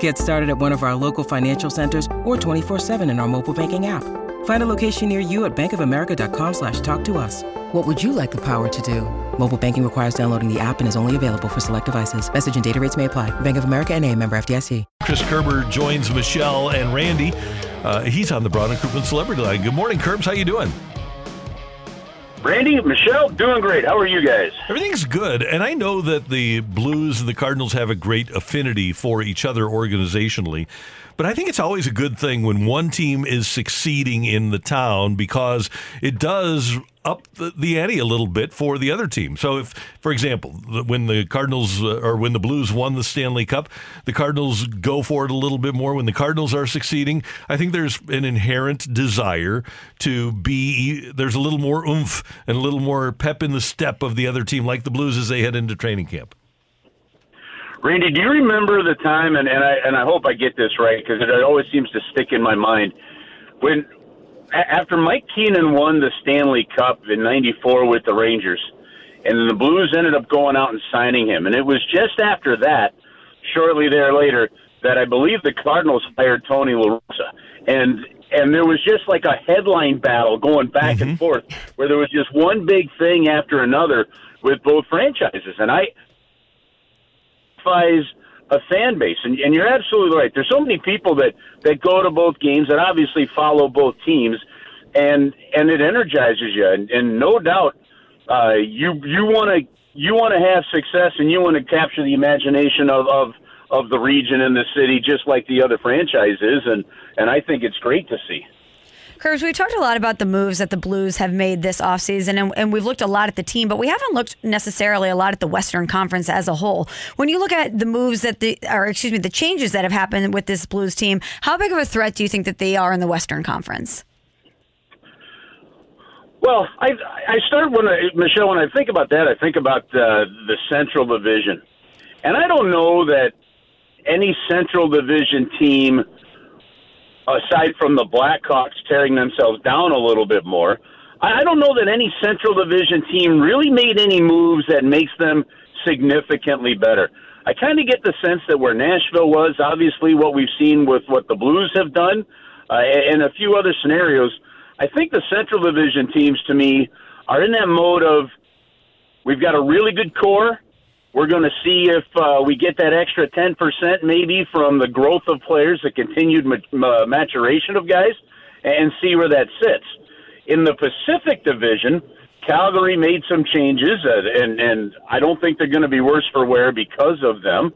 Get started at one of our local financial centers or 24-7 in our mobile banking app. Find a location near you at bankofamerica.com slash talk to us. What would you like the power to do? Mobile banking requires downloading the app and is only available for select devices. Message and data rates may apply. Bank of America and a member FDIC. Chris Kerber joins Michelle and Randy. Uh, he's on the Brown and Crouppen Celebrity Line. Good morning, Kerbs. How you doing? Randy, Michelle, doing great. How are you guys? Everything's good. And I know that the Blues and the Cardinals have a great affinity for each other organizationally. But I think it's always a good thing when one team is succeeding in the town because it does up the, the ante a little bit for the other team. So, if, for example, when the Cardinals uh, or when the Blues won the Stanley Cup, the Cardinals go for it a little bit more. When the Cardinals are succeeding, I think there's an inherent desire to be, there's a little more oomph and a little more pep in the step of the other team, like the Blues as they head into training camp. Randy, do you remember the time? And, and I and I hope I get this right because it always seems to stick in my mind when after Mike Keenan won the Stanley Cup in '94 with the Rangers, and the Blues ended up going out and signing him, and it was just after that, shortly there later, that I believe the Cardinals hired Tony La Russa, and and there was just like a headline battle going back mm-hmm. and forth, where there was just one big thing after another with both franchises, and I satisfies a fan base. And, and you're absolutely right. There's so many people that, that go to both games that obviously follow both teams, and and it energizes you. And, and no doubt, uh, you you want to you want to have success, and you want to capture the imagination of, of of the region and the city, just like the other franchises. And and I think it's great to see. Kerbs, we talked a lot about the moves that the Blues have made this offseason, and, and we've looked a lot at the team, but we haven't looked necessarily a lot at the Western Conference as a whole. When you look at the moves that the, or excuse me, the changes that have happened with this Blues team, how big of a threat do you think that they are in the Western Conference? Well, I I start when I, Michelle when I think about that, I think about uh, the Central Division, and I don't know that any Central Division team aside from the Blackhawks tearing themselves down a little bit more, I don't know that any Central Division team really made any moves that makes them significantly better. I kind of get the sense that where Nashville was, obviously what we've seen with what the Blues have done, uh, and a few other scenarios, I think the Central Division teams to me are in that mode of we've got a really good core, we're going to see if uh, we get that extra 10% maybe from the growth of players, the continued ma- maturation of guys, and see where that sits. In the Pacific Division, Calgary made some changes, uh, and, and I don't think they're going to be worse for wear because of them.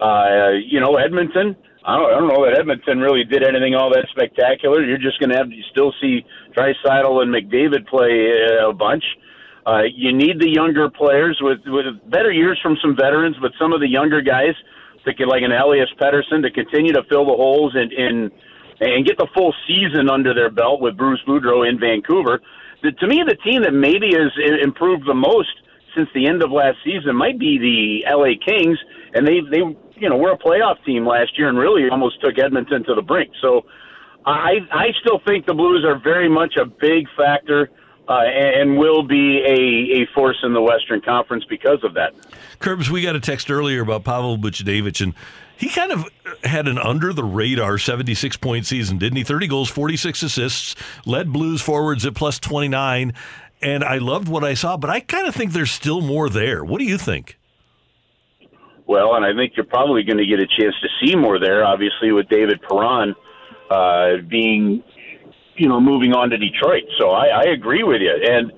Uh, you know, Edmonton, I don't, I don't know that Edmonton really did anything all that spectacular. You're just going to have to still see Draisaitl and McDavid play uh, a bunch. Uh, you need the younger players with, with better years from some veterans, but some of the younger guys, to get like an Elias Pettersson, to continue to fill the holes and and and get the full season under their belt with Bruce Boudreau in Vancouver. The, to me, the team that maybe has uh, improved the most since the end of last season might be the LA Kings, and they they you know were a playoff team last year and really almost took Edmonton to the brink. So I I still think the Blues are very much a big factor uh, and will be a, a force in the Western Conference because of that. Kerbs, we got a text earlier about Pavel Buchnevich, and he kind of had an under the radar 76 point season, didn't he? 30 goals, 46 assists, led Blues forwards at plus 29. And I loved what I saw, but I kind of think there's still more there. What do you think? Well, and I think you're probably going to get a chance to see more there, obviously, with David Perron uh, being you know, moving on to Detroit. So I, I agree with you. And,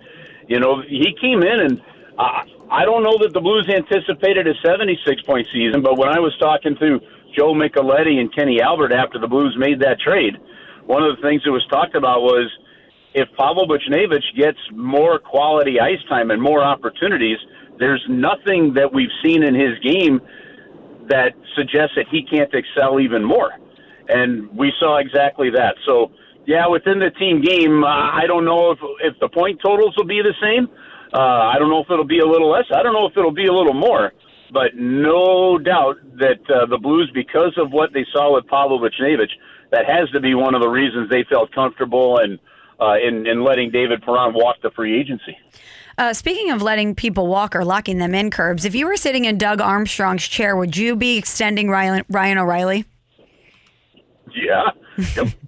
you know, he came in and I, I don't know that the Blues anticipated a 76 point season, but when I was talking to Joe Micheletti and Kenny Albert after the Blues made that trade, one of the things that was talked about was if Pavel Buchnevich gets more quality ice time and more opportunities, there's nothing that we've seen in his game that suggests that he can't excel even more. And we saw exactly that. So, yeah, within the team game, uh, I don't know if if the point totals will be the same. Uh, I don't know if it'll be a little less. I don't know if it'll be a little more. But no doubt that uh, the Blues, because of what they saw with Pavel Buchnevich, that has to be one of the reasons they felt comfortable and uh, in, in letting David Perron walk the free agency. Uh, speaking of letting people walk or locking them in Kerbs, if you were sitting in Doug Armstrong's chair, would you be extending Ryan, Ryan O'Reilly? Yeah.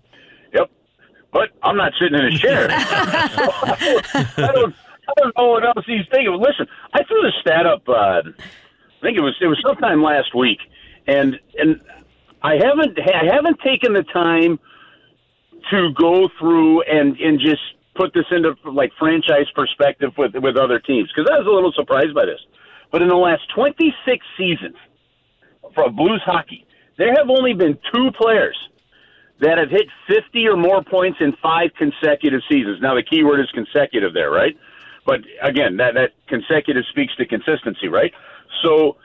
Yep. yep. But I'm not sitting in a chair. so I, don't, I don't know what else he's thinking. Listen, I threw the stat up. Uh, I think it was it was sometime last week, and and I haven't I haven't taken the time to go through and and just put this into like franchise perspective with with other teams because I was a little surprised by this. But in the last 26 seasons for Blues hockey, there have only been two players that have hit 50 or more points in five consecutive seasons. Now the key word is consecutive there, right? But again, that that consecutive speaks to consistency, right? So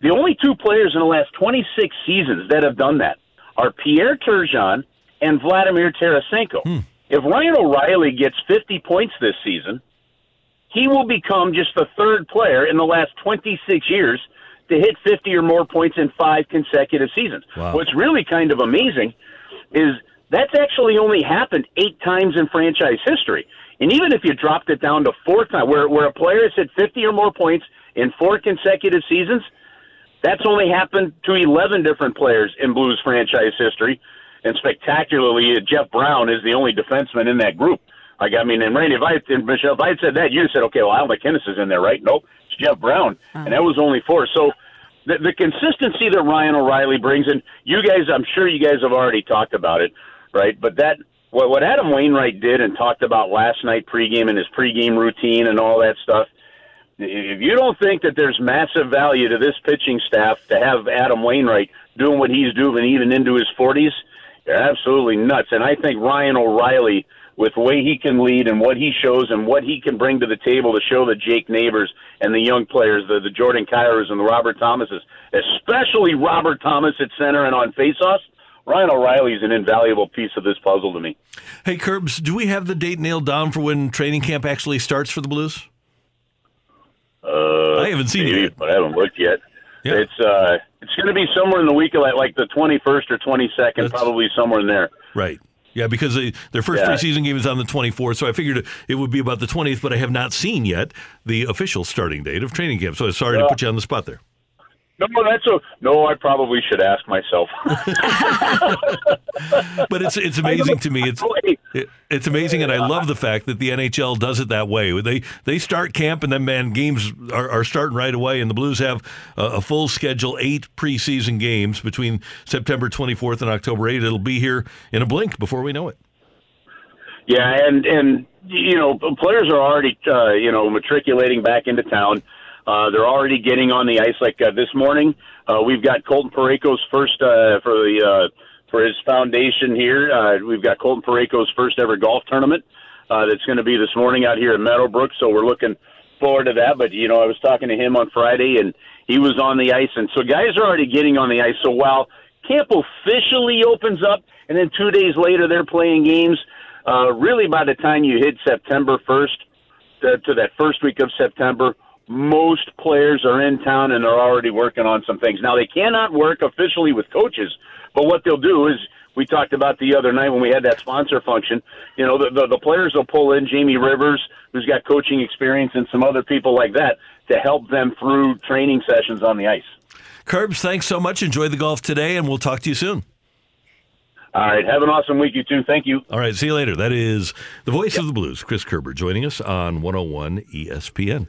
the only two players in the last 26 seasons that have done that are Pierre Turgeon and Vladimir Tarasenko. Hmm. If Ryan O'Reilly gets 50 points this season, he will become just the third player in the last 26 years to hit 50 or more points in five consecutive seasons. Wow. What's really kind of amazing is that's actually only happened eight times in franchise history. And even if you dropped it down to four times, where, where a player has hit 50 or more points in four consecutive seasons, that's only happened to 11 different players in Blues franchise history and spectacularly, Jeff Brown is the only defenseman in that group. Like I mean, and Randy, if I and Michelle, if I had said that, you'd have said, okay, well, Al MacInnis is in there, right? Nope, it's Jeff Brown, uh-huh. and that was only four. So the, the consistency that Ryan O'Reilly brings, and you guys, I'm sure you guys have already talked about it, right? But that what what Adam Wainwright did and talked about last night pregame and his pregame routine and all that stuff. If you don't think that there's massive value to this pitching staff to have Adam Wainwright doing what he's doing even into his 40s, they're absolutely nuts. And I think Ryan O'Reilly, with the way he can lead and what he shows and what he can bring to the table to show the Jake Neighbors and the young players, the, the Jordan Kyrous and the Robert Thomases, especially Robert Thomas at center and on faceoffs, Ryan O'Reilly is an invaluable piece of this puzzle to me. Hey, Kerbs, do we have the date nailed down for when training camp actually starts for the Blues? Uh, I haven't seen maybe, it, but I haven't looked yet. Yeah. It's uh, it's going to be somewhere in the week of like, like the 21st or 22nd, probably somewhere in there. Right. Yeah, because they, their first yeah. preseason game is on the 24th, so I figured it would be about the 20th, but I have not seen yet the official starting date of training camp. So sorry to put you on the spot there. No, that's a no. I probably should ask myself. but it's it's amazing to me. It's it, it's amazing, and I love the fact that the NHL does it that way. They they start camp, and then man, games are, are starting right away. And the Blues have a, a, full schedule, eight preseason games between September 24th and October 8th. It'll be here in a blink before we know it. Yeah, and and you know, players are already uh, you know matriculating back into town. Uh, they're already getting on the ice. Like uh, this morning, uh, we've got Colton Parayko's first uh, for the uh, for his foundation here. Uh, we've got Colton Parayko's first ever golf tournament uh, that's going to be this morning out here in Meadowbrook. So we're looking forward to that. But you know, I was talking to him on Friday, and he was on the ice, and so guys are already getting on the ice. So while camp officially opens up, and then two days later they're playing games. Uh, really, by the time you hit September 1st to, to that first week of September, most players are in town and they're already working on some things. Now they cannot work officially with coaches, but what they'll do is we talked about the other night when we had that sponsor function. You know, the, the, the players will pull in Jamie Rivers, who's got coaching experience, and some other people like that to help them through training sessions on the ice. Kerbs, thanks so much. Enjoy the golf today, and we'll talk to you soon. All right. Have an awesome week, you too. Thank you. All right. See you later. That is the voice of the blues, Chris Kerber, joining us on 101 ESPN.